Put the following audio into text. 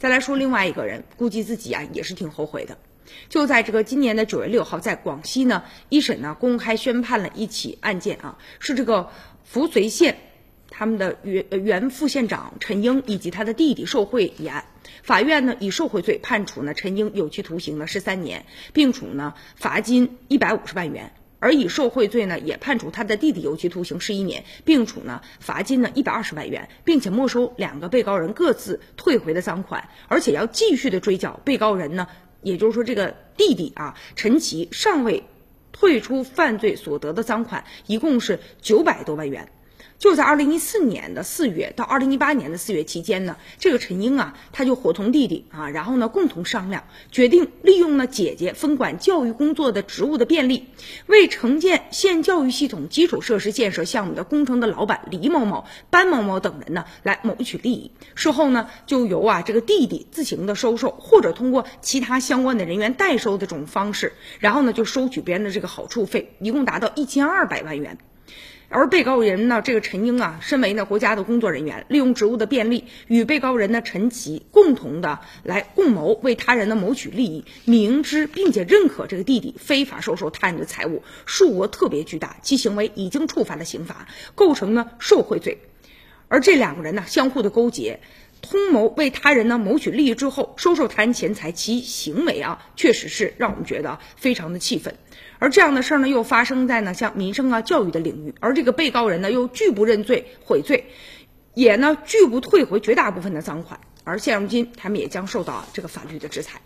再来说另外一个人，估计自己啊也是挺后悔的。就在这个今年的九月六号，在广西呢，一审呢公开宣判了一起案件啊，是这个扶绥县他们的原原副县长陈英以及他的弟弟受贿一案。法院呢以受贿罪判处呢陈英有期徒刑呢十三年，并处呢罚金一百五十万元。而以受贿罪呢，也判处他的弟弟有期徒刑十一年，并处呢罚金呢一百二十万元，并且没收两个被告人各自退回的赃款，而且要继续的追缴被告人呢，也就是说这个弟弟啊陈奇尚未退出犯罪所得的赃款，一共是九百多万元。就在二零一四年的四月到二零一八年的四月期间呢，这个陈英啊，他就伙同弟弟啊，然后呢共同商量，决定利用呢姐姐分管教育工作的职务的便利，为承建县教育系统基础设施建设项目的工程的老板李某某、班某某等人呢来谋取利益。事后呢，就由啊这个弟弟自行的收受，或者通过其他相关的人员代收的这种方式，然后呢就收取别人的这个好处费，一共达到一千二百万元。而被告人呢，这个陈英啊，身为呢国家的工作人员，利用职务的便利，与被告人呢陈琦共同的来共谋，为他人呢谋取利益，明知并且认可这个弟弟非法收受他人的财物，数额特别巨大，其行为已经触犯了刑法，构成呢受贿罪。而这两个人呢，相互的勾结。通谋为他人呢谋取利益之后收受他人钱财，其行为啊，确实是让我们觉得非常的气愤。而这样的事儿呢，又发生在呢像民生啊、教育的领域，而这个被告人呢又拒不认罪悔罪，也呢拒不退回绝大部分的赃款，而现如今他们也将受到这个法律的制裁。